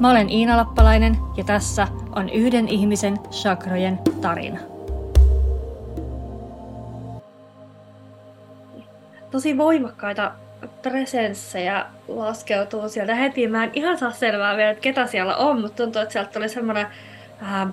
Mä olen Iina Lappalainen ja tässä on yhden ihmisen chakrojen tarina. Tosi voimakkaita presenssejä laskeutuu sieltä heti. Mä en ihan saa selvää vielä, että ketä siellä on, mutta tuntuu, että sieltä tuli semmoinen äh,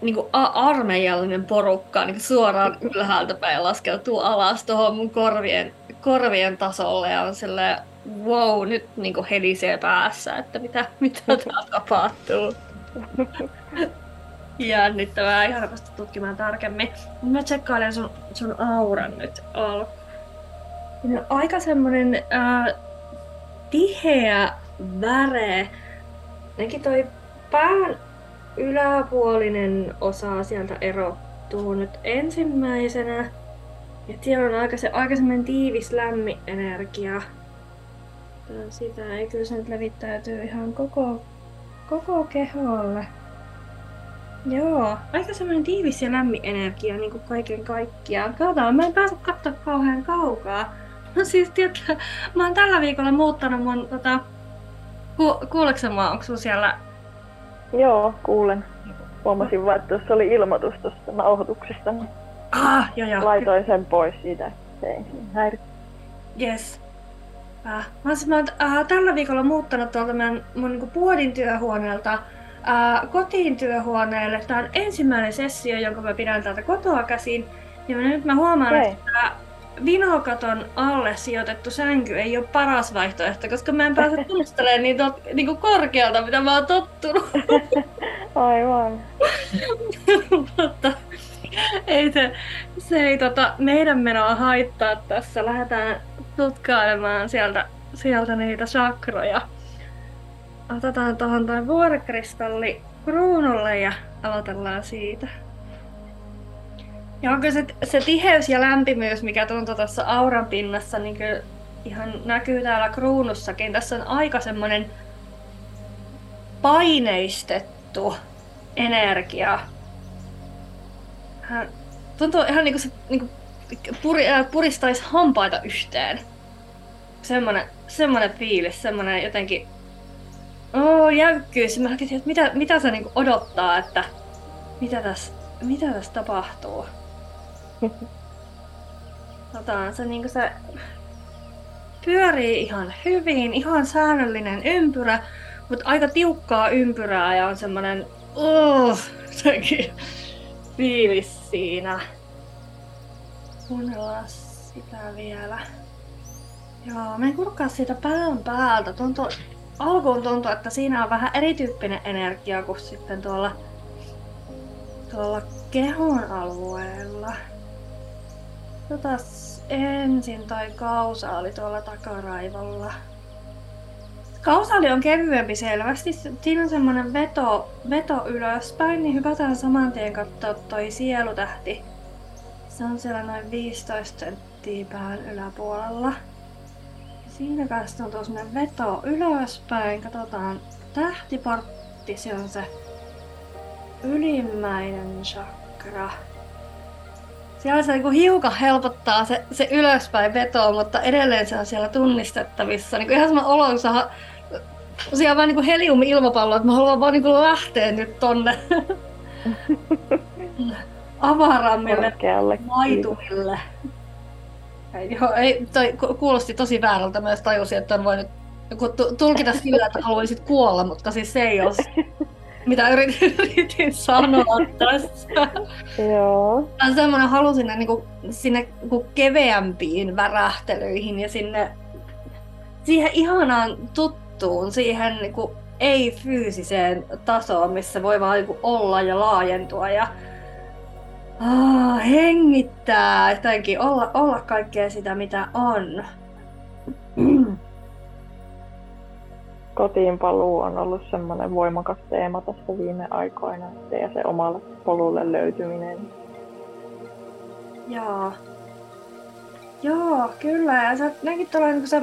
niin kuin armeijallinen porukka niin kuin suoraan ylhäältä päin laskeutuu alas tuohon mun korvien, korvien tasolle ja on silleen, wow, nyt niin kuin helisee päässä, että mitä, mitä täällä tapahtuu. Jännittävää, ihan vasta tutkimaan tarkemmin. Mä tsekkailen sun, sun auran nyt alkuun. No, aika semmonen äh, tiheä väre. Nekin toi pään yläpuolinen osa sieltä erottuu nyt ensimmäisenä. Ja siellä on aika, se, aika semmoinen tiivis lämmin energia. Sitä ei kyllä se nyt levittäytyy ihan koko, koko keholle. Joo, aika semmoinen tiivis ja lämmin energia niin kuin kaiken kaikkiaan. Katsotaan, mä en pääse katsoa kauhean kaukaa. No siis, tiedätkö, mä oon tällä viikolla muuttanut mun, tota, ku, kuuleeko mä, onko siellä Joo, kuulen. Huomasin vaan, että tuossa oli ilmoitus tuosta nauhoituksesta. Niin ah, joo, joo. Laitoin sen pois siitä, ei häiritse. Yes. Äh, mä, siis, mä oon äh, tällä viikolla muuttanut tuolta meidän, mun niin puodin työhuoneelta äh, kotiin työhuoneelle. Tämä on ensimmäinen sessio, jonka mä pidän täältä kotoa käsin. Ja nyt mä huomaan, okay. että vinokaton alle sijoitettu sänky ei ole paras vaihtoehto, koska mä en pääse tunnustelemaan niin, tot, niin kuin korkealta, mitä mä oon tottunut. Aivan. Mutta ei se, se ei tota, meidän menoa haittaa tässä. Lähdetään tutkailemaan sieltä, sieltä niitä sakroja. Otetaan tuohon toi vuorikristalli kruunulle ja aloitellaan siitä. Ja onko se, se tiheys ja lämpimyys, mikä tuntuu tuossa auran pinnassa, niin kyllä ihan näkyy täällä kruunussakin. Tässä on aika semmoinen paineistettu energia. Tuntuu ihan niin kuin se niin kuin puri, äh, puristaisi hampaita yhteen. Semmoinen, semmoinen fiilis, semmoinen jotenkin oh, jäykkyys. Mä että mitä, mitä se niin kuin odottaa, että mitä tässä, mitä tässä tapahtuu. Otan se niinku se pyörii ihan hyvin, ihan säännöllinen ympyrä, mutta aika tiukkaa ympyrää ja on semmonen uh, sekin fiilis siinä. Kuunnellaan sitä vielä. Joo, me kurkkaa siitä pään päältä. Tuntuu, alkuun tuntuu, että siinä on vähän erityyppinen energia kuin sitten tuolla, tuolla kehon alueella. Otas ensin toi kausaali tuolla takaraivolla. Kausaali on kevyempi selvästi. Siinä on semmonen veto, veto ylöspäin, niin hypätään saman tien katsoa toi sielutähti. Se on siellä noin 15 senttiä pään yläpuolella. Siinä kanssa on tuossa veto ylöspäin. Katsotaan tähtiportti, se on se ylimmäinen chakra. Siellä se niin hiukan helpottaa se, se ylöspäin veto, mutta edelleen se on siellä tunnistettavissa. Niin ihan sama olo, kun saa tosiaan vaan niin helium-ilmapallo, että mä haluan vaan niin lähteä nyt tonne avarammille maitumille. Joo, ei, toi kuulosti tosi väärältä. Myös tajusin, että on voinut tulkita sillä, että haluaisit kuolla, mutta siis se ei ole mitä yritin, yritin sanoa tässä. Joo. Tämä semmoinen halu sinne, niin kuin, sinne niin kuin keveämpiin värähtelyihin ja sinne siihen ihanaan tuttuun, siihen niin kuin, ei-fyysiseen tasoon, missä voi vaan niin kuin, olla ja laajentua ja ah, hengittää, jotenkin olla, olla kaikkea sitä, mitä on. kotiin paluu on ollut semmoinen voimakas teema tässä viime aikoina ja se omalle polulle löytyminen. Joo. Joo, kyllä. Ja se näkin tulee niin se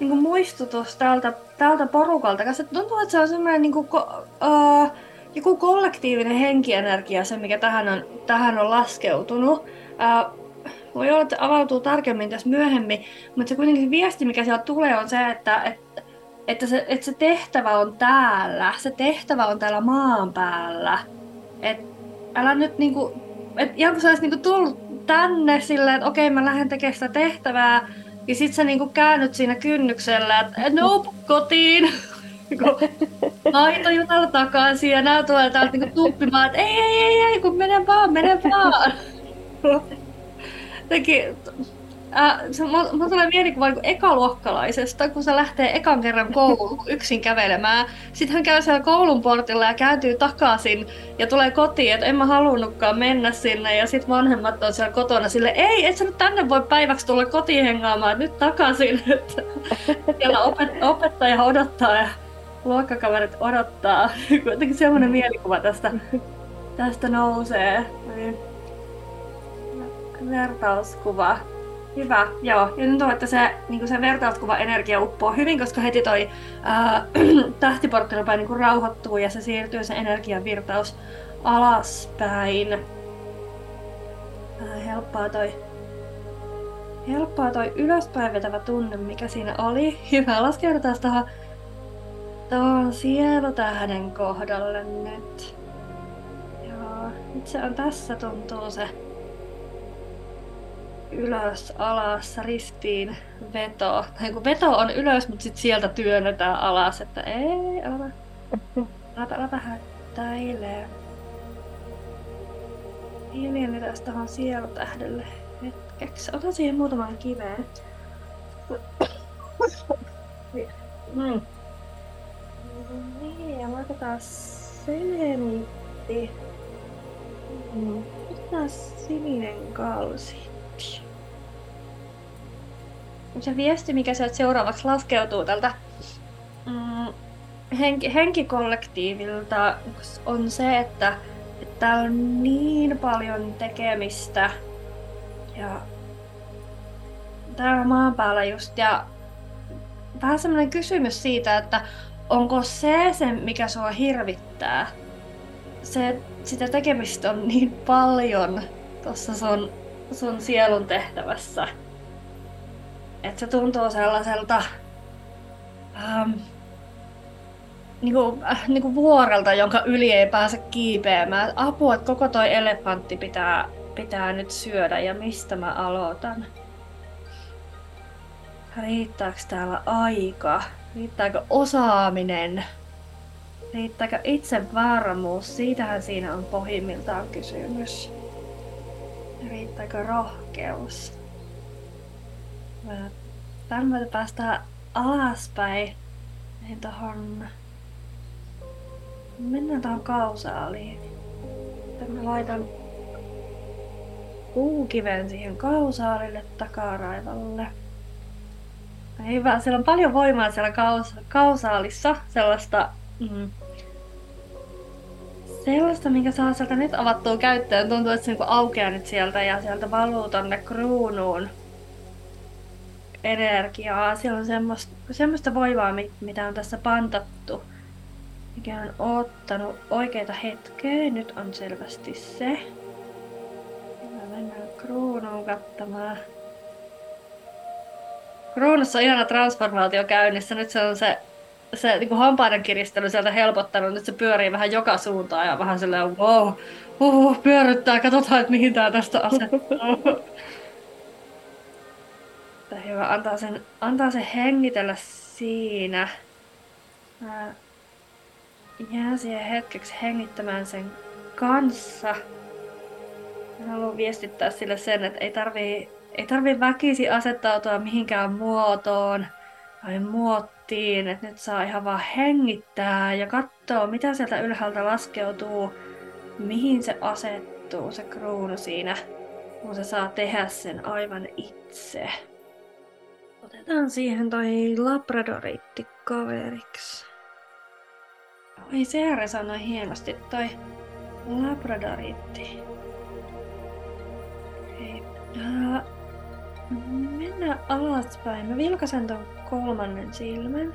niin muistutus tältä, tältä porukalta. Koska tuntuu, että se on semmoinen niin kuin, uh, joku kollektiivinen henkienergia, se mikä tähän on, tähän on laskeutunut. Uh, voi olla, että avautuu tarkemmin tässä myöhemmin, mutta se kuitenkin viesti, mikä sieltä tulee, on se, että, että, että, se, että se tehtävä on täällä. Se tehtävä on täällä maan päällä. Et älä nyt niinku, et kun sä niinku tullut tänne silleen, että okei mä lähden tekemään sitä tehtävää, ja sit sä niinku käännyt siinä kynnyksellä, että nope, kotiin. Aito jutella takaisin ja nää tulee täältä niinku tuppimaan, että ei, ei, ei, ei, kun mene vaan, mene vaan. Teki, äh, se, mulla tulee mielikuva niin ekaluokkalaisesta, kun se lähtee ekan kerran kouluun yksin kävelemään. Sitten hän käy siellä koulun portilla ja kääntyy takaisin ja tulee kotiin, että en mä halunnutkaan mennä sinne. Ja sitten vanhemmat on siellä kotona sille, ei, et sä nyt tänne voi päiväksi tulla kotiin hengaamaan, nyt takaisin. Että siellä opet- opettaja odottaa ja luokkakaverit odottaa. Kuitenkin semmoinen mielikuva tästä, tästä nousee. Niin vertauskuva. Hyvä, joo. Ja nyt on, että se, niin se vertauskuva energia uppoo hyvin, koska heti toi ää, tähtiportti rupeaa niin rauhoittuu ja se siirtyy se energian virtaus alaspäin. Ää, helppoa toi helppoa toi ylöspäin vetävä tunne, mikä siinä oli. Hyvä, laskeudutaan tuohon tuohon sielutähden kohdalle nyt. Joo, nyt se on tässä tuntuu se ylös, alas, ristiin, veto. Tai kun veto on ylös, mutta sitten sieltä työnnetään alas, että ei, älä, älä, älä hättäile. Hiljennytäs tähän sielutähdelle hetkeksi. Ota siihen muutaman kiveen. Mm. Niin. Mm. Otetaan sininen kalsi se viesti, mikä sieltä seuraavaksi laskeutuu tältä mm, henki, henkikollektiivilta, on se, että, että täällä on niin paljon tekemistä ja täällä maan päällä just ja vähän semmoinen kysymys siitä, että onko se se, mikä sua hirvittää? Se, sitä tekemistä on niin paljon tuossa sun, sun sielun tehtävässä että se tuntuu sellaiselta ähm, niinku, äh, niinku vuorelta, jonka yli ei pääse kiipeämään. Apua, että koko toi elefantti pitää, pitää nyt syödä ja mistä mä aloitan? Riittääkö täällä aika? Riittääkö osaaminen? Riittääkö itsevarmuus? Siitähän siinä on pohjimmiltaan kysymys. Riittääkö rohkeus? Tänne päästään alaspäin. Niin tohon... Mennään tuohon kausaaliin. Mä laitan puukiven siihen kausaalille takaraivalle. Hyvä, siellä on paljon voimaa siellä kaus- kausaalissa, sellaista, mm, sellaista, minkä saa sieltä nyt avattua käyttöön. Tuntuu, että se niinku aukeaa nyt sieltä ja sieltä valuu tonne kruunuun energiaa. Siellä on semmoista, semmoista voimaa, mitä on tässä pantattu, mikä on ottanut oikeita hetkeä. Nyt on selvästi se. Me mennään kruunuun kattamaan. Kruunussa on ihana transformaatio käynnissä. Nyt se on se, se niin kuin hampaiden kiristely sieltä helpottanut. Nyt se pyörii vähän joka suuntaan ja vähän silleen wow, uh, pyörryttää. Katsotaan, että mihin tää tästä asettuu. Hyvä, antaa sen, antaa sen hengitellä siinä. Mä jään siihen hetkeksi hengittämään sen kanssa. Mä haluan viestittää sille sen, että ei tarvii, ei tarvii väkisi asettautua mihinkään muotoon tai muottiin, että nyt saa ihan vaan hengittää ja katsoa, mitä sieltä ylhäältä laskeutuu, mihin se asettuu, se kruunu siinä, kun se saa tehdä sen aivan itse Otetaan siihen toi labradoriitti kaveriksi. Ei se resonoi hienosti toi labradoriitti. Okei. Okay. Uh, mennään alaspäin. Mä vilkasen ton kolmannen silmän.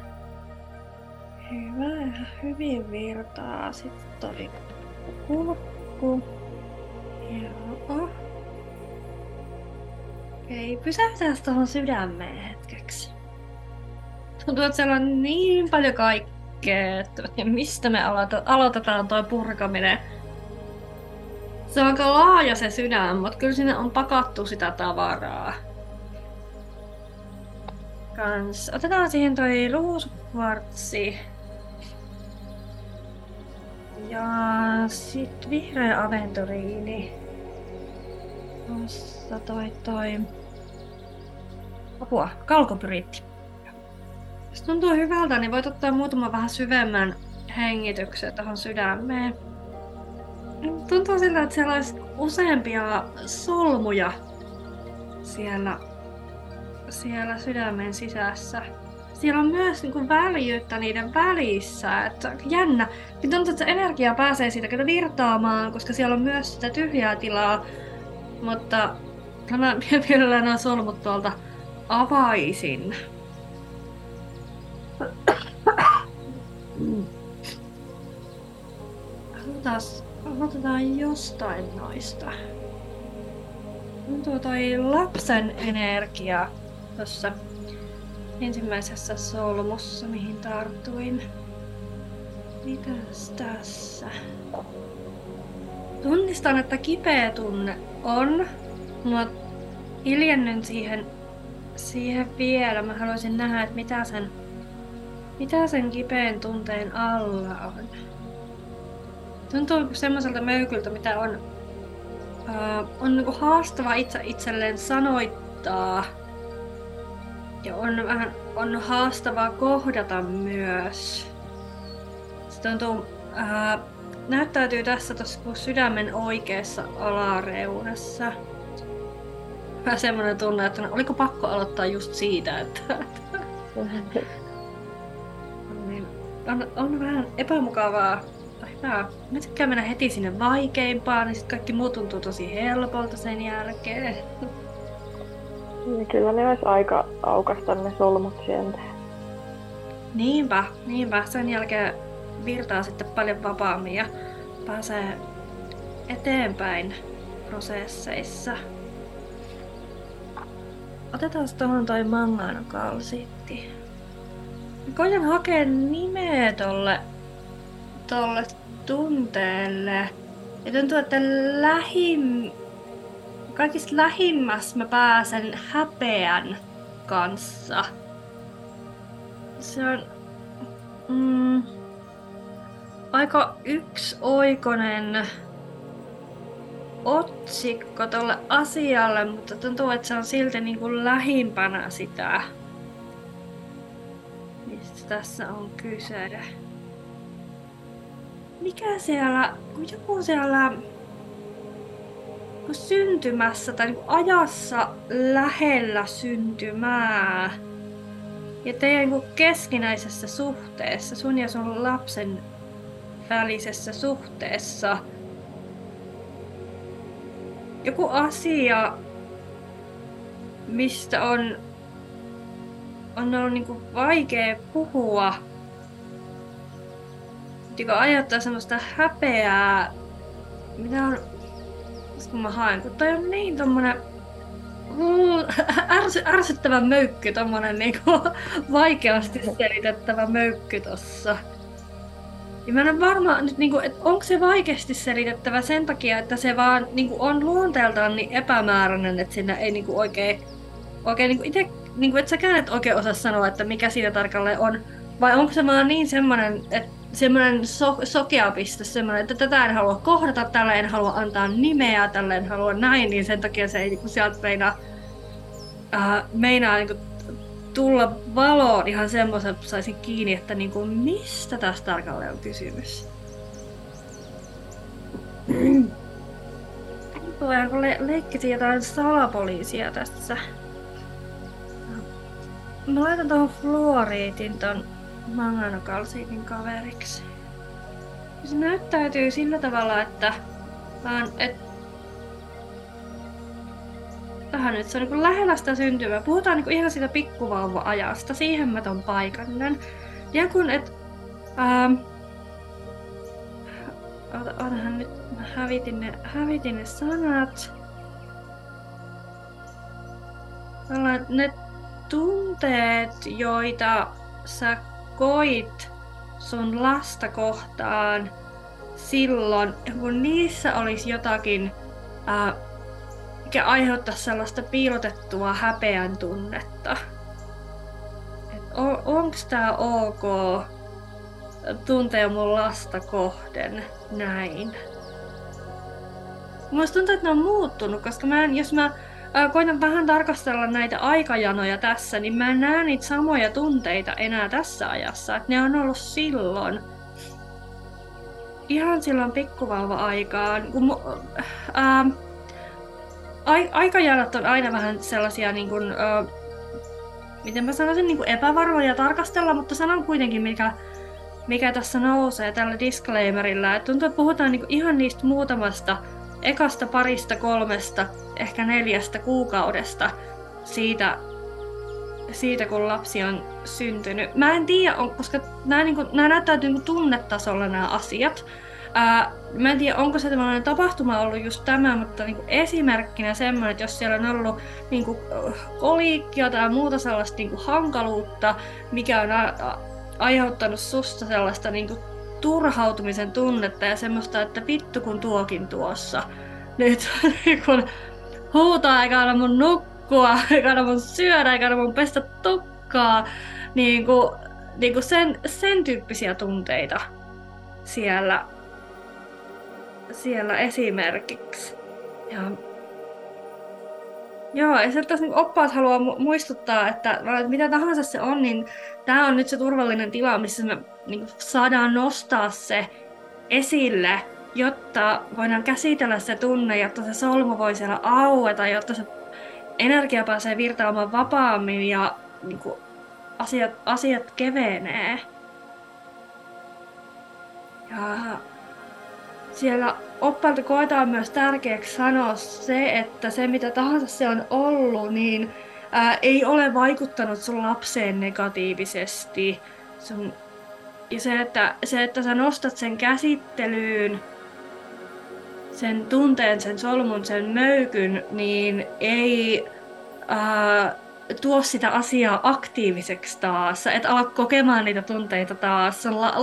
Hyvä, ihan hyvin virtaa. Sitten oli kurkku. Joo. Okei, pysäytään tuohon sydämeen hetkeksi. Tuntuu, että siellä on niin paljon kaikkea, että mistä me aloitetaan tuo purkaminen. Se on aika laaja se sydän, mutta kyllä sinne on pakattu sitä tavaraa. Kans. Otetaan siihen toi ruusukvartsi. Ja sit vihreä aventuriini. Tuossa toi toi... Apua, kalkopyriitti. Jos tuntuu hyvältä, niin voit ottaa muutaman vähän syvemmän hengityksen tuohon sydämeen. Tuntuu siltä, että siellä olisi useampia solmuja siellä, siellä sydämen sisässä. Siellä on myös niin kuin väljyyttä niiden välissä. Että jännä. Niin tuntuu, että se energia pääsee siitä kyllä virtaamaan, koska siellä on myös sitä tyhjää tilaa. Mutta mä mielellään nämä solmut tuolta avaisin. Taas Aloitetaan jostain noista. Tuntuu toi lapsen energia tuossa ensimmäisessä solmussa, mihin tartuin. Mitäs tässä? Tunnistan, että kipeä tunne on, mutta hiljennyn siihen, siihen vielä. Mä haluaisin nähdä, että mitä sen, mitä sen kipeän tunteen alla on. Tuntuu semmoiselta möykyltä, mitä on, uh, on niinku haastava itse itselleen sanoittaa. Ja on vähän on haastavaa kohdata myös. Se tuntuu, uh, näyttäytyy tässä tossa sydämen oikeassa alareunassa. Vähän semmoinen tunne, että oliko pakko aloittaa just siitä, että niin, on, on vähän epämukavaa Hyvä. Mä tykkään mennä heti sinne vaikeimpaan, niin sitten kaikki muu tuntuu tosi helpolta sen jälkeen. Niin kyllä ne olisi aika aukasta ne solmut sieltä. Niinpä, niinpä. Sen jälkeen virtaa sitten paljon vapaammin ja pääsee eteenpäin prosesseissa. Otetaan tuohon toi mangano kalsiitti. Koitan hakea nimeä tolle, tolle tunteelle. Ja tuntuu, että lähim... kaikista lähimmäs mä pääsen häpeän kanssa. Se on mm, aika yksioikoinen otsikko tolle asialle, mutta tuntuu, että se on silti niin kuin lähimpänä sitä, mistä tässä on kyse mikä siellä, kun joku siellä kun syntymässä tai niin ajassa lähellä syntymää. Ja teidän niin keskinäisessä suhteessa, sun ja sun lapsen välisessä suhteessa, joku asia, mistä on, on ollut niin vaikea puhua. Niin aiheuttaa semmoista häpeää, mitä on, kun mä haen, kun toi on niin tommonen ärsy, ärsyttävä möykky, tommonen niinku vaikeasti selitettävä möykky tossa. Ja mä en varma nyt, niinku, että onko se vaikeasti selitettävä sen takia, että se vaan niinku, on luonteeltaan niin epämääräinen, että siinä ei niinku, oikein, oikein niinku, ite, niinku, että säkään et oikein osaa sanoa, että mikä siinä tarkalleen on. Vai onko se vaan niin semmonen, että semmoinen so, sokea piste, semmoinen, että tätä en halua kohdata, tällä en halua antaa nimeä, tällä en halua näin, niin sen takia se ei niin sieltä meinaa, äh, meinaa niin kuin, tulla valoon ihan semmoisen, että saisin kiinni, että niin kuin, mistä tässä tarkalleen on kysymys. Voidaan le- leikkisi jotain salapoliisia tässä. mä laitan tuohon fluoriitin ton manganokalsiitin kaveriksi. Se näyttäytyy sillä tavalla, että, et, tähän nyt se on niin lähellä sitä syntymää. Puhutaan niin ihan siitä pikkuvauva-ajasta. Siihen mä ton paikannan. Ja kun et... Ähm, ota, otahan nyt, mä hävitin ne, hävitin ne sanat. Ne tunteet, joita sä koit sun lasta kohtaan silloin, kun niissä olisi jotakin, ää, mikä aiheuttaa sellaista piilotettua häpeän tunnetta. on, onko tämä ok tuntea mun lasta kohden näin? Musta tuntuu, että ne on muuttunut, koska mä en, jos mä koitan vähän tarkastella näitä aikajanoja tässä, niin mä en näe niitä samoja tunteita enää tässä ajassa. Että ne on ollut silloin. Ihan silloin pikkuvauva-aikaan. Kun, ää, aikajanat on aina vähän sellaisia, niin kuin, ää, miten mä sanoisin, niin kuin epävarmoja tarkastella, mutta sanon kuitenkin, mikä, mikä tässä nousee tällä disclaimerilla. Että tuntuu, että puhutaan niin ihan niistä muutamasta ekasta parista kolmesta, ehkä neljästä kuukaudesta siitä, siitä kun lapsi on syntynyt. Mä en tiedä, koska nämä, niin kuin, nämä näyttäytyy niin tunnetasolla nämä asiat. Ää, mä en tiedä, onko se tämmöinen tapahtuma ollut just tämä, mutta niin kuin esimerkkinä semmoinen, että jos siellä on ollut niin kuin, koliikkia tai muuta sellaista niin kuin hankaluutta, mikä on aiheuttanut susta sellaista niin kuin, turhautumisen tunnetta ja semmoista, että vittu kun tuokin tuossa. Nyt kun huutaa eikä anna mun nukkua, eikä anna mun syödä, eikä anna mun pestä tukkaa. Niin kuin, niin kuin sen, sen tyyppisiä tunteita siellä, siellä esimerkiksi. Ja Joo, ja sieltä niin oppaat haluaa muistuttaa, että mitä tahansa se on, niin tämä on nyt se turvallinen tila, missä me niin saadaan nostaa se esille, jotta voidaan käsitellä se tunne, jotta se solmu voi siellä aueta, jotta se energia pääsee virtaamaan vapaammin ja niin kuin, asiat, asiat kevenee. Ja siellä oppailta koetaan myös tärkeäksi sanoa se, että se mitä tahansa se on ollut, niin ää, ei ole vaikuttanut sun lapseen negatiivisesti. Sun, ja se että, se, että sä nostat sen käsittelyyn, sen tunteen, sen solmun, sen möykyn, niin ei ää, tuo sitä asiaa aktiiviseksi taas. Et ala kokemaan niitä tunteita taas. Sun, la,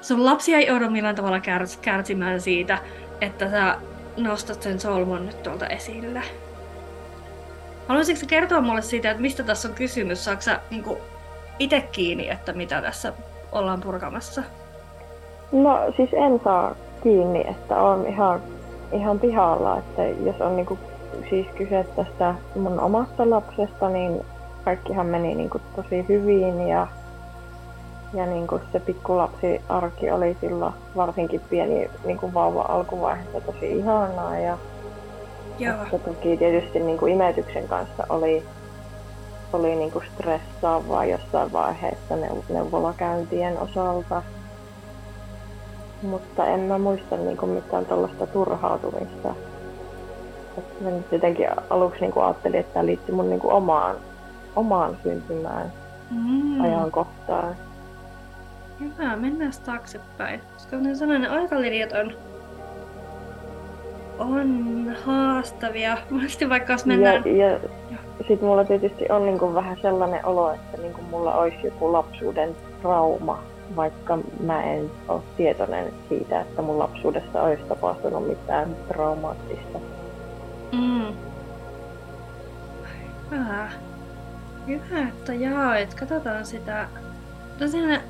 sun lapsi ei joudu millään tavalla kärs, kärsimään siitä, että sä nostat sen solmun nyt tuolta esille. Haluaisitko kertoa mulle siitä, että mistä tässä on kysymys? Saatko sä niin itse kiinni, että mitä tässä ollaan purkamassa? No siis en saa kiinni, että on ihan, ihan pihalla, että jos on niinku siis kyse tästä mun omasta lapsesta, niin kaikkihan meni niin kuin tosi hyvin ja, ja niin kuin se pikkulapsi arki oli silloin varsinkin pieni niin kuin vauva alkuvaiheessa tosi ihanaa ja Joo. toki tietysti niin kuin imetyksen kanssa oli, oli niin kuin stressaavaa jossain vaiheessa neuvolakäyntien osalta. Mutta en mä muista niin kuin mitään tuollaista turhautumista mä nyt jotenkin aluksi niin kuin ajattelin, että tämä liittyy mun niin kuin omaan, omaan syntymään mm. ajankohtaan. Hyvä, mennään taaksepäin. Koska ne sellainen aikalinjat on, on haastavia. Monesti vaikka jos mennään... Ja, ja sitten mulla tietysti on niin kuin vähän sellainen olo, että niin kuin mulla olisi joku lapsuuden trauma, vaikka mä en ole tietoinen siitä, että mun lapsuudessa olisi tapahtunut mitään traumaattista. Mm. Hyvä. Hyvä, että jaoit. Katsotaan sitä. Tosiaan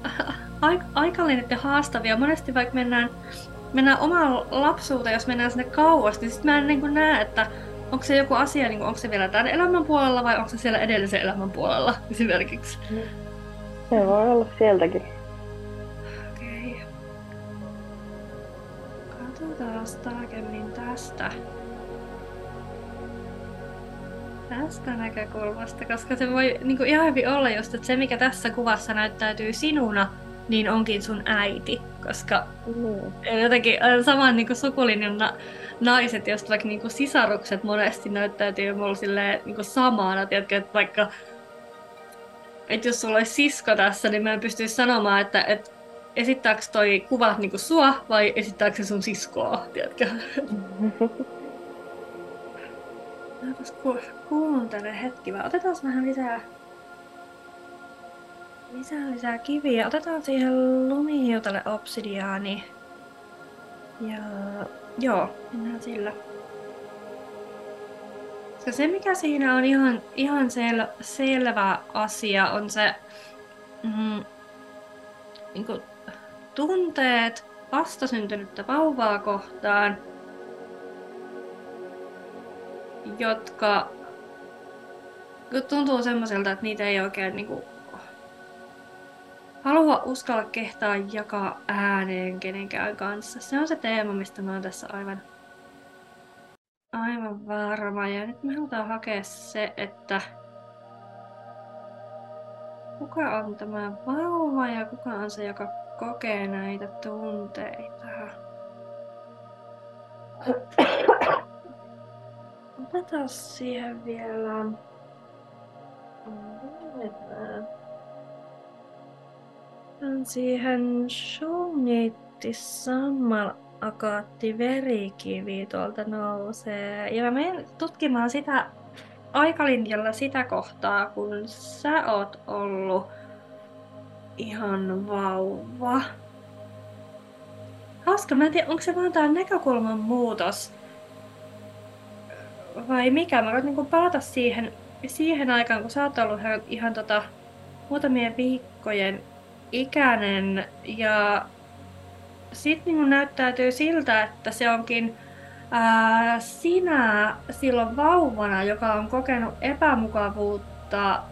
aikallinen ja haastavia. Monesti vaikka mennään, mennään omaan lapsuuteen, jos mennään sinne kauas, niin sitten mä en niin näe, että onko se joku asia, niin onko se vielä tämän elämän puolella vai onko se siellä edellisen elämän puolella esimerkiksi. Se voi olla sieltäkin. Okei. Okay. Katsotaan tarkemmin tästä. Tästä näkökulmasta, koska se voi niin kuin ihan hyvin olla just, että se mikä tässä kuvassa näyttäytyy sinuna, niin onkin sun äiti, koska mm. jotenkin saman niin sukulinjan na- naiset, josta vaikka niin kuin sisarukset monesti näyttäytyy mulla silleen niin samana, tiedätkö, että vaikka että jos sulla olisi sisko tässä, niin mä en pystyisi sanomaan, että, että esittääkö toi kuva niinku sua vai esittääkö se sun siskoa, tiedätkö? Mäpäs ku, kuuntele hetki, vaan otetaan vähän lisää, lisää, lisää kiviä. Otetaan siihen lumihiutale obsidiaani. Ja joo, mennään sillä. Ja se mikä siinä on ihan, ihan sel, selvä asia on se mm, niin kuin, tunteet vastasyntynyttä vauvaa kohtaan, jotka tuntuu semmoiselta, että niitä ei oikein niin kuin, halua uskalla kehtaa jakaa ääneen kenenkään kanssa. Se on se teema, mistä mä oon tässä aivan Aivan varma. Ja nyt me halutaan hakea se, että kuka on tämä vauva ja kuka on se, joka kokee näitä tunteita. Otetaan siihen vielä... Otetaan siihen Shungiti Sammal akaatti verikivi tuolta nousee. Ja mä menen tutkimaan sitä aikalinjalla sitä kohtaa, kun sä oot ollut ihan vauva. Hauska, mä en tiedä, onko se vaan tää näkökulman muutos vai mikä. Mä voin niinku palata siihen, siihen aikaan, kun sä oot ollut ihan, ihan tota, muutamien viikkojen ikäinen ja sitten niin näyttäytyy siltä, että se onkin ää, sinä silloin vauvana, joka on kokenut epämukavuutta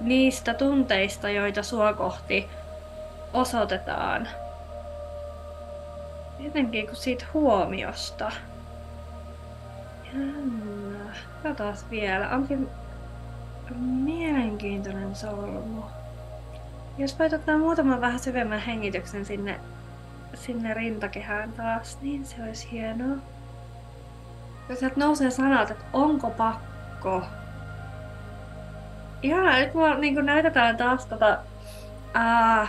niistä tunteista, joita sua kohti osoitetaan. Jotenkin kuin siitä huomiosta. Katsotaan vielä. Onkin mielenkiintoinen solmu. Jos voit ottaa muutaman vähän syvemmän hengityksen sinne sinne rintakehään taas, niin se olisi hienoa. Ja sieltä nousee sanat, että onko pakko. Ihanaa, nyt mua niin näytetään taas tota, ää,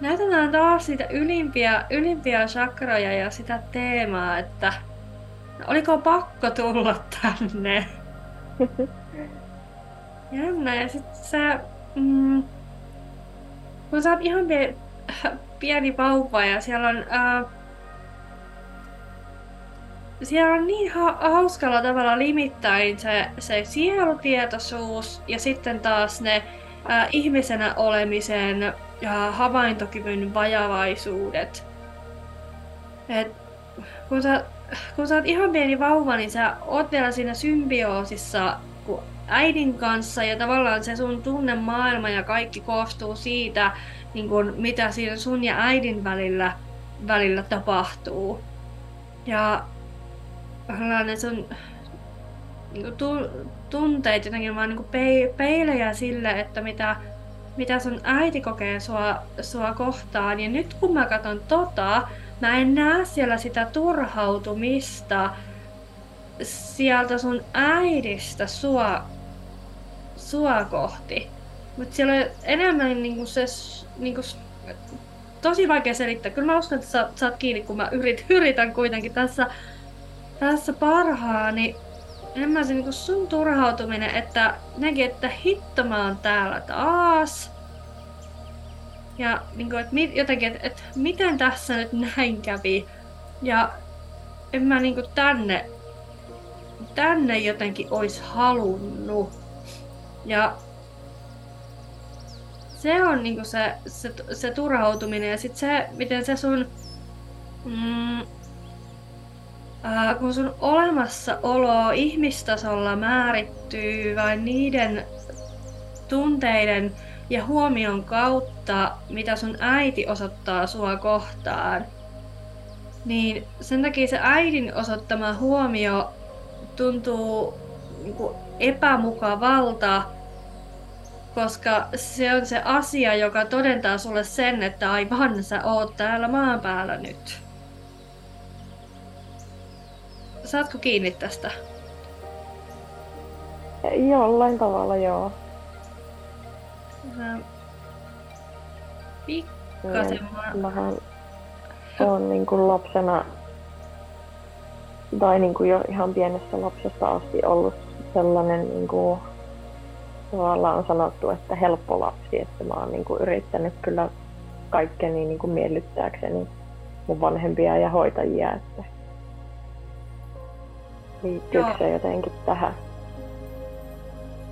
näytetään taas niitä ylimpiä, ylimpiä chakroja ja sitä teemaa, että oliko pakko tulla tänne. Jännä, ja sit sä, mm, kun sä oot ihan pieni vauva ja siellä on... Ää, siellä on niin ha- hauskalla tavalla limittäin se, se sielutietoisuus ja sitten taas ne ää, ihmisenä olemisen ja havaintokyvyn vajavaisuudet. Et, kun, sä, kun sä oot ihan pieni vauva, niin sä oot vielä siinä symbioosissa äidin kanssa ja tavallaan se sun tunnemaailma ja kaikki koostuu siitä, niin kun, mitä siinä sun ja äidin välillä, välillä tapahtuu. Ja ne sun niin tu, tunteet jotenkin vaan niin pei, peilejä sille, että mitä, mitä sun äiti kokee sua, sua kohtaan. Ja nyt kun mä katson tota, mä en näe siellä sitä turhautumista sieltä sun äidistä sua, sua kohti. Mutta siellä on enemmän niinku se niinku, tosi vaikea selittää. Kyllä mä uskon, että sä, saat kiinni, kun mä yrit, yritän kuitenkin tässä, tässä parhaani. Enemmän se niinku sun turhautuminen, että näki, että hitto mä oon täällä taas. Ja niinku, että mit, jotenkin, että, että miten tässä nyt näin kävi. Ja en mä niinku tänne, tänne jotenkin ois halunnut. Ja se on niinku se, se, se turhautuminen ja sitten se, miten se sun... Mm, ää, kun sun olemassaolo ihmistasolla määrittyy vain niiden tunteiden ja huomion kautta, mitä sun äiti osoittaa sua kohtaan, niin sen takia se äidin osoittama huomio tuntuu niin epämukavalta, koska se on se asia, joka todentaa sulle sen, että aivan sä oot täällä maan päällä nyt. Saatko kiinni tästä? Jollain tavalla joo. Pikkasen Niin, Mähän niin kuin lapsena tai niin kuin jo ihan pienestä lapsesta asti ollut sellainen niin kuin, tavallaan on sanottu, että helppo lapsi, että mä oon niin kuin yrittänyt kyllä kaikkeni niin kuin miellyttääkseni mun vanhempia ja hoitajia, että liittyykö Joo. se jotenkin tähän?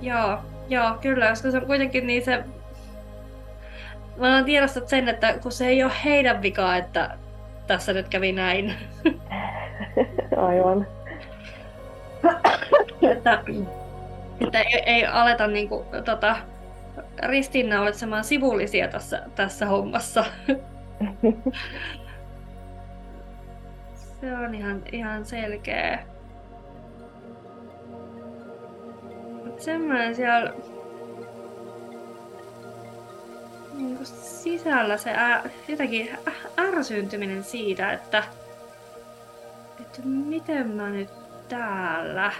Joo, joo, kyllä, koska se on kuitenkin niin se... Mä tiedostat sen, että kun se ei ole heidän vika, että tässä nyt kävi näin. Aivan. että että ei, ei aleta niinku, tota, ristiinnaulitsemaan sivullisia tässä, tässä hommassa. Se on ihan, ihan selkeä. Semmoinen siellä niin sisällä se ä, jotenkin ä- ärsyyntyminen siitä, että, että miten mä nyt täällä.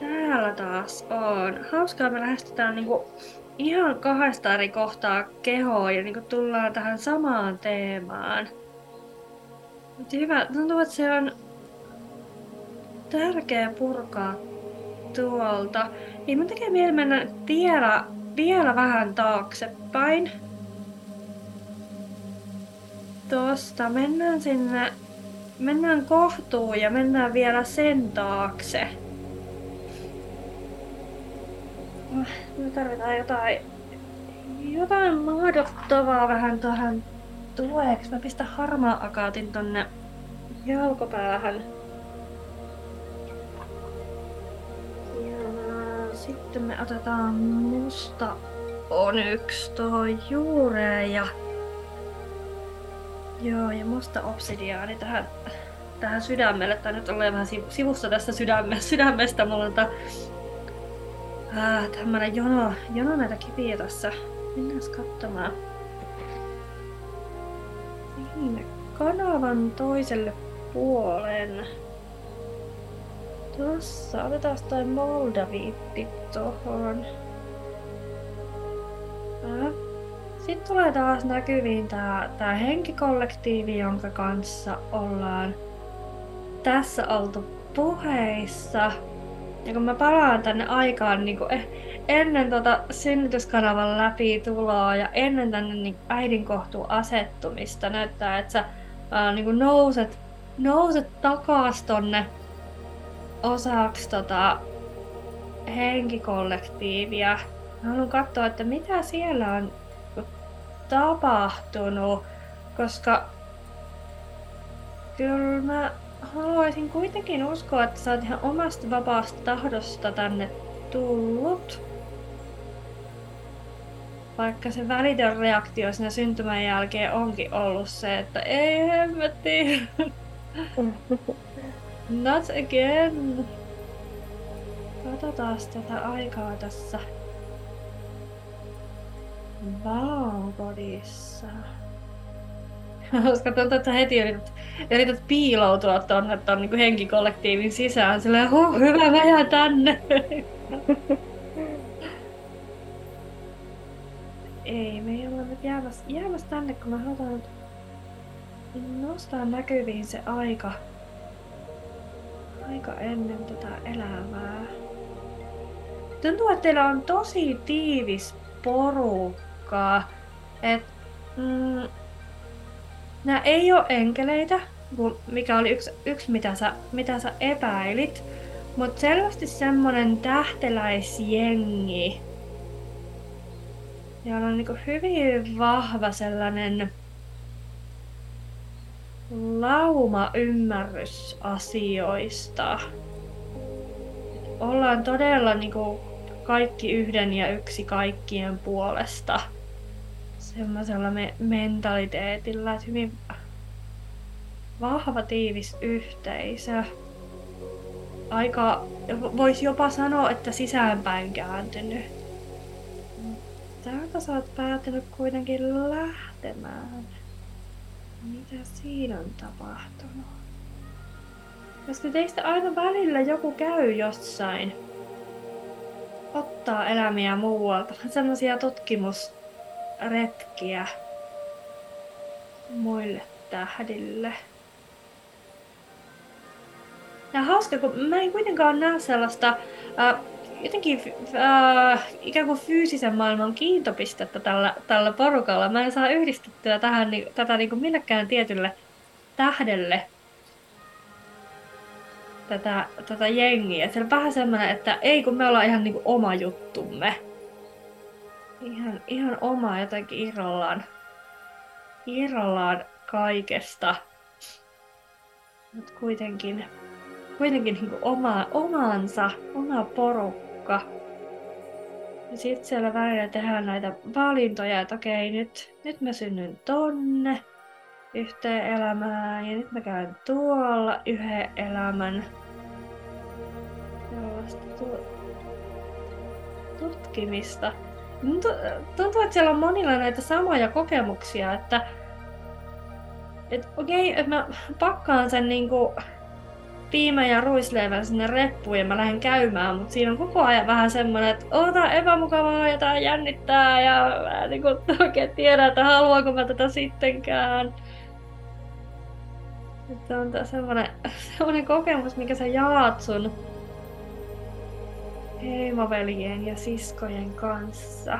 Täällä taas on. Hauskaa me lähestytään niinku ihan kahdesta eri kohtaa kehoa ja niinku tullaan tähän samaan teemaan. Mutta hyvä, tuntuu, että se on tärkeä purkaa tuolta. Niin mun tekee mieli mennä vielä, vielä vähän taaksepäin. Tosta mennään sinne, mennään kohtuun ja mennään vielä sen taakse. Me tarvitaan jotain, jotain mahdottavaa vähän tähän tueksi. Mä pistän harmaa akaatin tonne jalkopäähän. Sitten me otetaan musta onyx tuohon juureen ja Joo, ja musta obsidiaani tähän, tähän sydämelle. Tai nyt ollaan vähän sivu- sivussa tästä sydäme, sydämestä. Mulla on tää, äh, tämmönen jono, jono näitä kiviä tässä. Mennään katsomaan. Sinne kanavan toiselle puolen. Tossa, otetaan toi moldaviitti tohon. Äh. Sitten tulee taas näkyviin tää, tää henkikollektiivi, jonka kanssa ollaan tässä oltu puheissa. Ja kun mä palaan tänne aikaan niin eh, ennen tota synnytyskanavan läpi tuloa ja ennen tänne niin äidin kohtuun asettumista, näyttää, että sä ää, niin nouset, nouset takas tonne osaksi tota henkikollektiivia. Mä haluan katsoa, että mitä siellä on tapahtunut, koska kyllä mä haluaisin kuitenkin uskoa, että sä oot ihan omasta vapaasta tahdosta tänne tullut. Vaikka se välitön reaktio siinä syntymän jälkeen onkin ollut se, että ei hemmetti, not again. Katsotaan tätä aikaa tässä valkodissa. Koska että heti yrität, yrität piiloutua tuonne ton niin henkikollektiivin sisään. Silleen, huh, hyvä, mä tänne. Ei, me ei olla nyt jäämässä, jäämässä tänne, kun mä haluan nyt nostaa näkyviin se aika. Aika ennen tätä elämää. Tuntuu, että teillä on tosi tiivis porukkaa. Et, mm, nämä ei ole enkeleitä, mikä oli yksi, yksi mitä, sä, mitä sä epäilit. Mutta selvästi semmonen tähteläisjengi, jolla on niinku hyvin vahva sellainen lauma ymmärrys asioista. Ollaan todella niinku kaikki yhden ja yksi kaikkien puolesta. Semmoisella me- mentaliteetillä, että hyvin vahva tiivis yhteisö. aika, voisi jopa sanoa, että sisäänpäin kääntynyt. Täältä sä oot päätynyt kuitenkin lähtemään. Mitä siinä on tapahtunut? Koska teistä aina välillä joku käy jossain. Ottaa elämiä muualta. Sellaisia tutkimusretkiä muille tähdille. Ja hauska, kun mä en kuitenkaan näe sellaista äh, jotenkin äh, ikään kuin fyysisen maailman kiintopistettä tällä, tällä porukalla. Mä en saa yhdistettyä tähän, niin, tätä niin kuin millekään tietylle tähdelle tätä, tätä jengiä. Se on vähän semmoinen, että ei kun me ollaan ihan niin kuin oma juttumme. Ihan, ihan oma jotenkin irrallaan, irrallaan kaikesta. Mutta kuitenkin, kuitenkin niin kuin oma, omansa, oma porukka. Ja sitten siellä välillä tehdään näitä valintoja, että okei, nyt, nyt mä synnyn tonne yhteen elämään ja nyt mä käyn tuolla yhden elämän. tutkimista. Tuntuu, että siellä on monilla näitä samoja kokemuksia, että et okei, okay, että mä pakkaan sen niinku piimä ja ruisleivän sinne reppuun ja mä lähden käymään, mutta siinä on koko ajan vähän semmoinen, että oh, tää on epämukavaa ja tää jännittää ja mä en niinku oikein tiedä, että haluanko mä tätä sittenkään. Että on semmoinen, semmoinen kokemus, mikä sä jaat sun heimoveljen ja siskojen kanssa.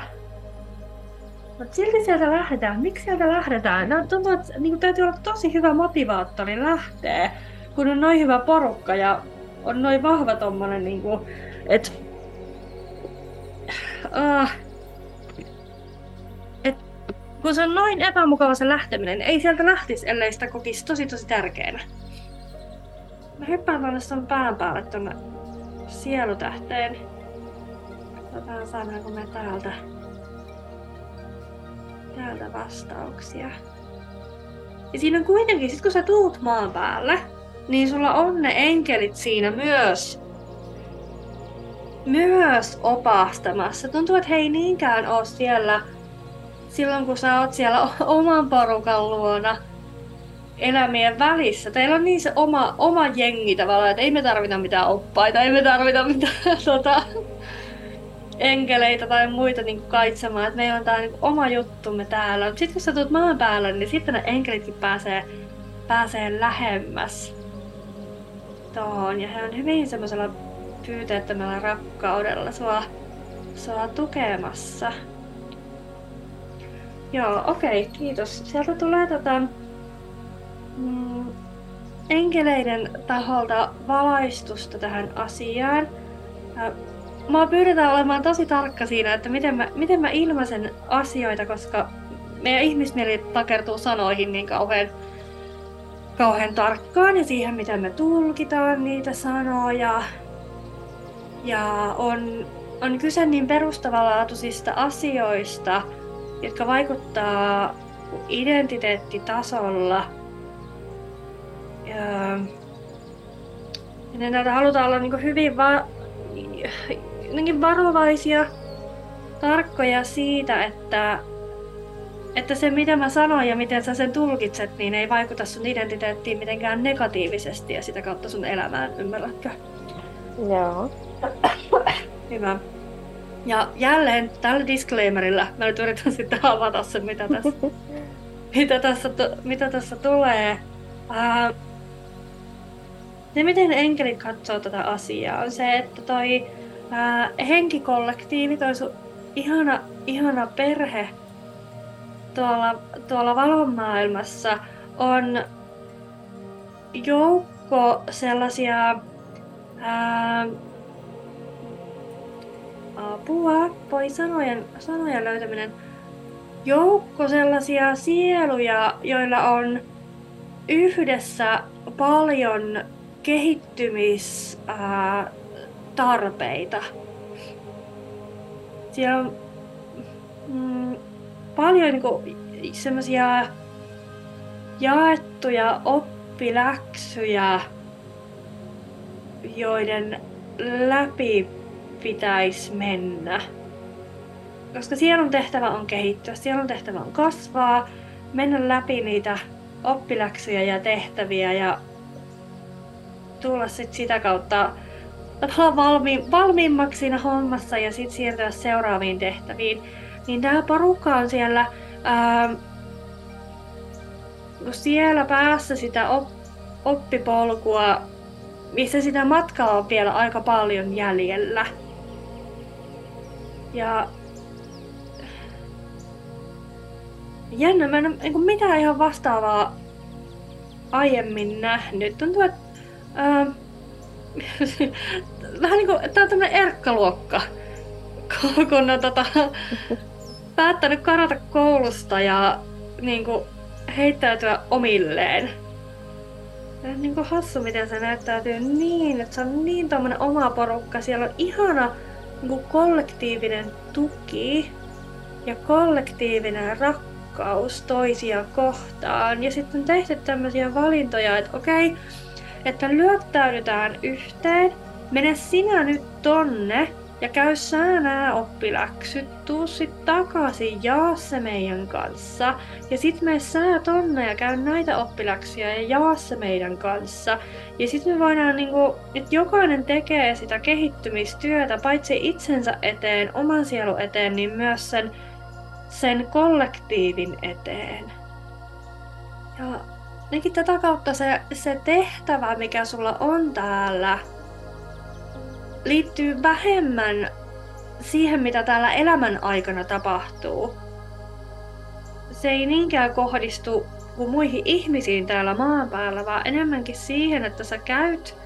Mutta silti sieltä lähdetään. Miksi sieltä lähdetään? No, tuntuu, että niin täytyy olla tosi hyvä motivaattori lähteä, kun on noin hyvä porukka ja on noin vahva tommonen, niin kuin, että uh, et, kun se on noin epämukava se lähteminen, ei sieltä lähtisi, ellei sitä kokisi tosi tosi tärkeänä. Mä hyppään tuonne sun pään päälle tuonne sielutähteen. Katsotaan saadaanko me täältä täältä vastauksia. Ja siinä on kuitenkin, sit kun sä tuut maan päälle, niin sulla on ne enkelit siinä myös myös opastamassa. Tuntuu, että he ei niinkään ole siellä silloin, kun sä oot siellä oman porukan luona elämien välissä. Teillä on niin se oma, oma jengi tavallaan, että ei me tarvita mitään oppaita, ei me tarvita mitään tota, enkeleitä tai muita niin kuin kaitsemaan, että meillä on tämä niin oma juttumme täällä. Sitten kun sä tulet maan päällä, niin sitten ne enkelitkin pääsee, pääsee lähemmäs tuohon. Ja he on hyvin semmoisella pyyteettömällä rakkaudella sua, sua tukemassa. Joo, okei, okay, kiitos. Sieltä tulee tota, mm, enkeleiden taholta valaistusta tähän asiaan Mä pyydetään olemaan tosi tarkka siinä, että miten mä, miten mä ilmaisen asioita, koska meidän ihmismieli takertuu sanoihin niin kauhean, kauhean tarkkaan ja siihen, miten me tulkitaan niitä sanoja. Ja on, on kyse niin perustavanlaatuisista asioista, jotka vaikuttaa identiteettitasolla. Ja, ja näitä halutaan olla niin hyvin va- varovaisia, tarkkoja siitä, että, että se mitä mä sanon ja miten sä sen tulkitset, niin ei vaikuta sun identiteettiin mitenkään negatiivisesti ja sitä kautta sun elämään, ymmärrätkö? Joo. Hyvä. Ja jälleen tällä disclaimerilla, mä nyt yritän sitten avata sen, mitä tässä, mitä tässä, mitä tässä tulee. Ää, se, miten enkelit katsoo tätä asiaa, on se, että toi ää, henkikollektiivi, toi sun ihana, ihana perhe tuolla, tuolla valon maailmassa on joukko sellaisia ää, apua, voi sanojen, sanojen löytäminen, joukko sellaisia sieluja, joilla on yhdessä paljon kehittymistarpeita. Siellä on mm, paljon niin semmoisia jaettuja oppiläksyjä, joiden läpi pitäisi mennä. Koska sielun tehtävä on kehittyä, sielun tehtävä on kasvaa, mennä läpi niitä oppiläksyjä ja tehtäviä ja tulla sit sitä kautta valmi, valmiimmaksi siinä hommassa ja sitten siirtyä seuraaviin tehtäviin. Niin tämä porukka on siellä, ää, siellä päässä sitä op, oppipolkua, missä sitä matkaa on vielä aika paljon jäljellä. Ja jännä, mä en ole niin mitään ihan vastaavaa aiemmin nähnyt. Tuntuu, että ää, vähän niin kuin, tää on tämmönen erkkaluokka, kun on tota, päättänyt karata koulusta ja niin kuin, heittäytyä omilleen. Ja niin kuin hassu, miten se näyttäytyy niin, että se on niin tommonen oma porukka. Siellä on ihana niin kuin kollektiivinen tuki ja kollektiivinen rakkaus toisia kohtaan. Ja sitten on tehty tämmöisiä valintoja, että okei, että lyöttäydytään yhteen, mene sinä nyt tonne ja käy sä nää oppiläksyt, tuu sit takaisin, jaa se meidän kanssa. Ja sit me sä tonne ja käy näitä oppiläksyjä ja jaa se meidän kanssa. Ja sit me voidaan niinku, että jokainen tekee sitä kehittymistyötä paitsi itsensä eteen, oman sielun eteen, niin myös sen, sen kollektiivin eteen. Ja Nekin tätä kautta se, se tehtävä, mikä sulla on täällä, liittyy vähemmän siihen, mitä täällä elämän aikana tapahtuu. Se ei niinkään kohdistu kuin muihin ihmisiin täällä maan päällä, vaan enemmänkin siihen, että sä käyt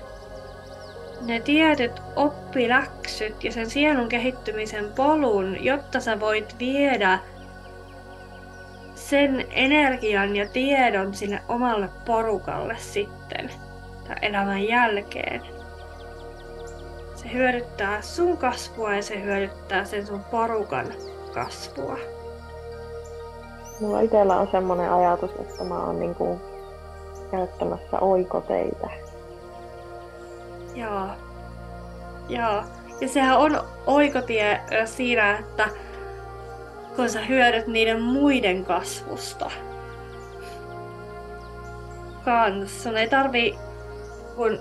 ne tietyt oppiläksyt ja sen sielun kehittymisen polun, jotta sä voit viedä sen energian ja tiedon sinne omalle porukalle sitten tämän elämän jälkeen. Se hyödyttää sun kasvua ja se hyödyttää sen sun porukan kasvua. Mulla itsellä on semmoinen ajatus, että mä oon niinku käyttämässä oikoteitä. Joo. Joo. Ja sehän on oikotie siinä, että kun sä hyödyt niiden muiden kasvusta. Kans. Sun ei tarvi kun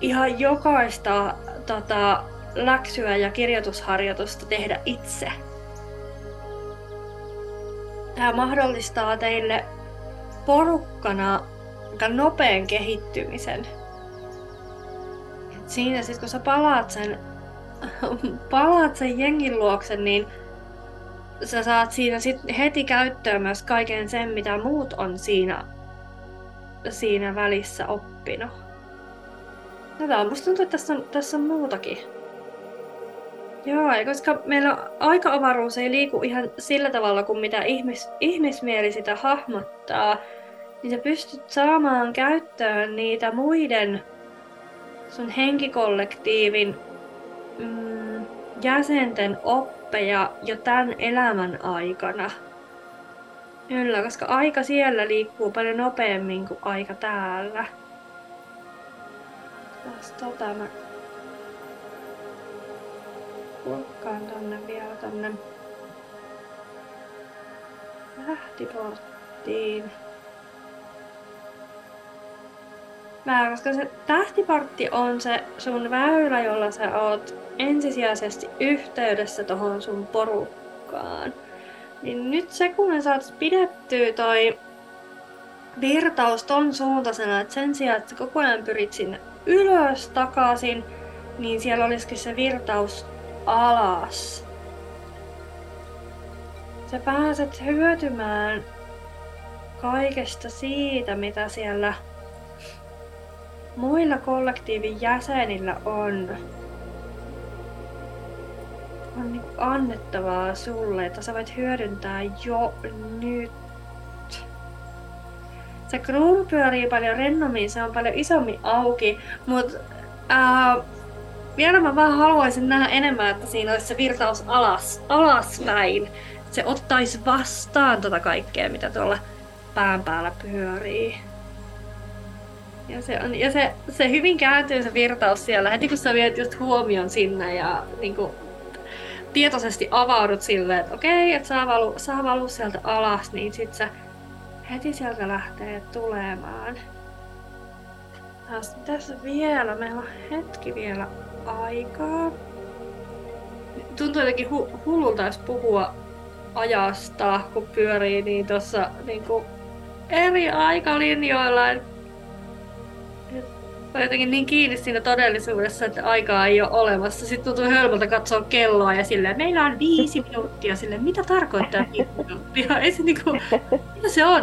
ihan jokaista tota, läksyä ja kirjoitusharjoitusta tehdä itse. Tämä mahdollistaa teille porukkana nopean kehittymisen. Siinä sitten kun sä palaat sen, palaat sen jengin luokse, niin sä saat siinä sit heti käyttöön myös kaiken sen, mitä muut on siinä, siinä välissä oppinut. No musta tuntuu, että tässä on, tässä on muutakin. Joo, ja koska meillä aika-avaruus ei liiku ihan sillä tavalla kuin mitä ihmis, ihmismieli sitä hahmottaa, niin sä pystyt saamaan käyttöön niitä muiden sun henkikollektiivin mm, jäsenten oppeja jo tämän elämän aikana. Kyllä, koska aika siellä liikkuu paljon nopeammin kuin aika täällä. Taas tota mä kurkkaan tonne vielä tonne tähtiporttiin. Mä, koska se tähtiportti on se sun väylä, jolla sä oot ensisijaisesti yhteydessä tohon sun porukkaan. Niin nyt se, kun me saat pidettyä toi virtaus ton suuntaisena, että sen sijaan, että sä koko ajan pyrit sinne ylös takaisin, niin siellä olisikin se virtaus alas. Sä pääset hyötymään kaikesta siitä, mitä siellä muilla kollektiivin jäsenillä on, on niin annettavaa sulle, että sä voit hyödyntää jo nyt. Se kruunu pyörii paljon rennommin, se on paljon isommin auki, mutta uh, vielä mä vaan haluaisin nähdä enemmän, että siinä olisi se virtaus alas, alaspäin. Se ottaisi vastaan tota kaikkea, mitä tuolla pään päällä pyörii. Ja, se, on, ja se, se hyvin kääntyy se virtaus siellä heti kun sä viet just huomion sinne ja niin kuin, tietoisesti avaudut silleen, että okei, että saa valua saa valu sieltä alas, niin sit sä heti sieltä lähtee tulemaan. Tässä vielä, meillä on hetki vielä aikaa. Tuntuu jotenkin hu- hullulta, jos puhua ajasta, kun pyörii niin tuossa niin eri aikalinjoilla. On jotenkin niin kiinni siinä todellisuudessa, että aikaa ei ole olemassa. Sitten tuntuu hölmöltä katsoa kelloa ja silleen, meillä on viisi minuuttia. Silleen, mitä tarkoittaa viisi minuuttia? Ei se niinku, mitä se on?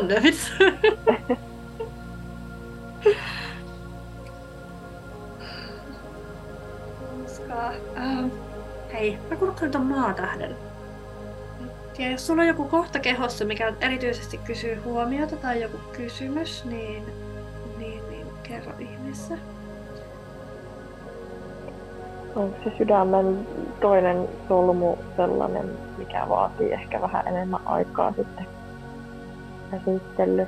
Uh, hei, mä kurkkaan ton maatähden. Ja jos sulla on joku kohta kehossa, mikä erityisesti kysyy huomiota tai joku kysymys, niin, kerro ihmeessä. Onko se sydämen toinen solmu sellainen, mikä vaatii ehkä vähän enemmän aikaa sitten käsittely?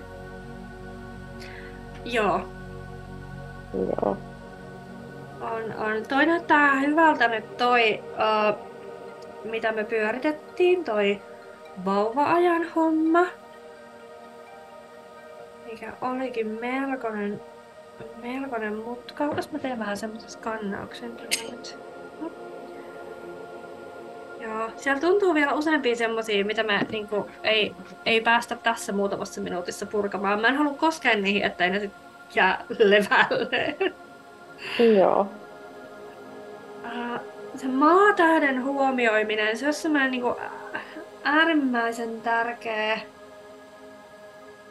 Joo. Joo. On, on. Toi näyttää hyvältä nyt toi, uh, mitä me pyöritettiin, toi vauva-ajan homma. Mikä olikin melkoinen, melkoinen mutka. Jos mä teen vähän semmoisen skannauksen nyt. Joo, siellä tuntuu vielä useampia semmosia, mitä me niinku, ei, ei päästä tässä muutamassa minuutissa purkamaan. Mä en halua koskea niihin, ettei ne sit jää levälle. Joo. Uh, se maatähden huomioiminen, se on semmoinen niinku äärimmäisen tärkeä,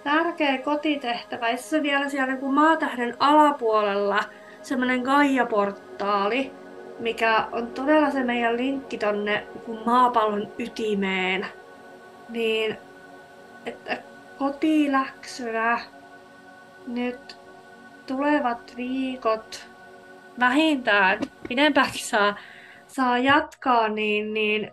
tärkeä kotitehtävä. Ja se vielä siellä niin maatähden alapuolella semmoinen Gaia-portaali, mikä on todella se meidän linkki tonne niin maapallon ytimeen. Niin, että kotiläksynä nyt tulevat viikot vähintään pidempäänkin saa, saa jatkaa, niin, niin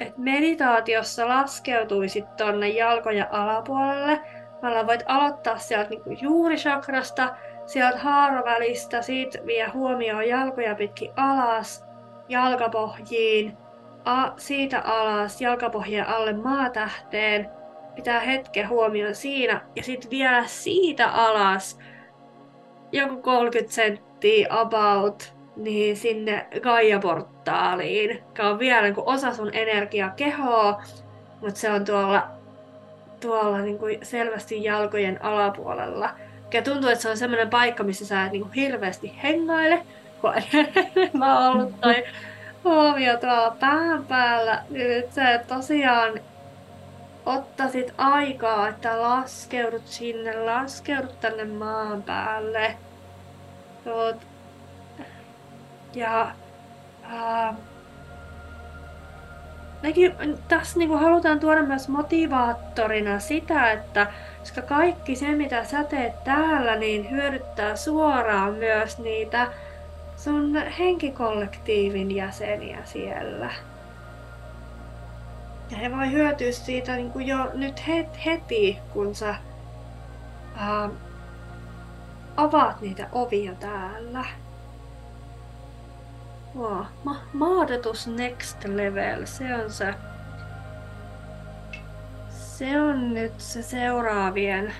että meditaatiossa laskeutuisit tonne jalkojen alapuolelle. Mä voit aloittaa sieltä niinku juurisakrasta, sieltä haarovälistä, siitä vie huomioon jalkoja pitkin alas, jalkapohjiin, a, siitä alas, jalkapohjien alle maatähteen, pitää hetken huomioon siinä, ja sitten vielä siitä alas, joku 30 senttiä about, niin sinne Gaia-portaaliin, joka on vielä niin osa sun energiakehoa, mutta se on tuolla, tuolla niin kuin selvästi jalkojen alapuolella. Ja tuntuu, että se on semmoinen paikka, missä sä et niin kuin hirveästi hengaile, kun mä oon ollut toi huomio tuolla pään päällä. Nyt sä tosiaan ottaisit aikaa, että laskeudut sinne, laskeudut tänne maan päälle. Tuot ja ää, tässä niin halutaan tuoda myös motivaattorina sitä, että koska kaikki se mitä sä teet täällä, niin hyödyttää suoraan myös niitä sun henkikollektiivin jäseniä siellä. Ja he voi hyötyä siitä niin kuin jo nyt heti, kun sä ää, avaat niitä ovia täällä. Wow. Ma- maadotus next level, se on se. Se on nyt se seuraavien,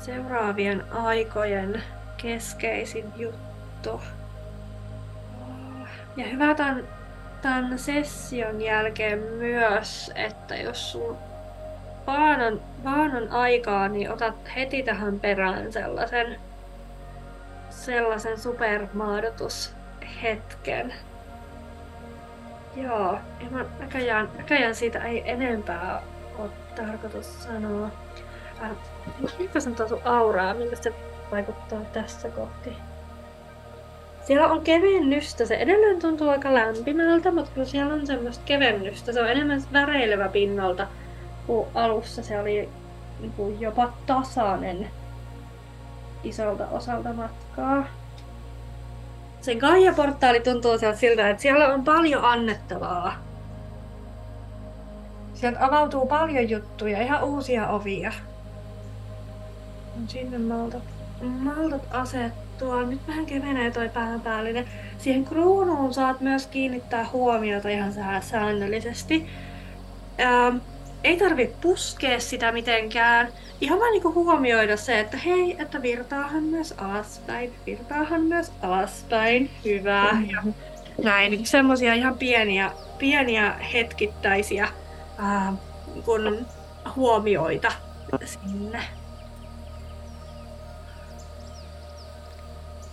seuraavien aikojen keskeisin juttu. Ja hyvä tämän, tämän session jälkeen myös, että jos sun vaan on, vaan on aikaa, niin otat heti tähän perään sellaisen, sellaisen supermaadotus hetken. Joo, mä näköjään, näköjään siitä ei enempää ole tarkoitus sanoa. Äh, Miltä se on sun auraa, miltä se vaikuttaa tässä kohti? Siellä on kevennystä, se edelleen tuntuu aika lämpimältä, mutta kyllä siellä on semmoista kevennystä. Se on enemmän väreilevä pinnalta, kun alussa se oli niin jopa tasainen isolta osalta matkaa se Gaia-portaali tuntuu siltä, että siellä on paljon annettavaa. Sieltä avautuu paljon juttuja, ihan uusia ovia. Sinne maltat, maltat asettua. Nyt vähän kevenee toi pääpäällinen. Siihen kruunuun saat myös kiinnittää huomiota ihan säännöllisesti. Ähm, ei tarvi puskea sitä mitenkään. Ihan vaan niinku huomioida se, että hei, että virtaahan myös alaspäin, virtaahan myös alaspäin, hyvä. Ja näin, semmosia ihan pieniä, pieniä hetkittäisiä ää, kun huomioita sinne.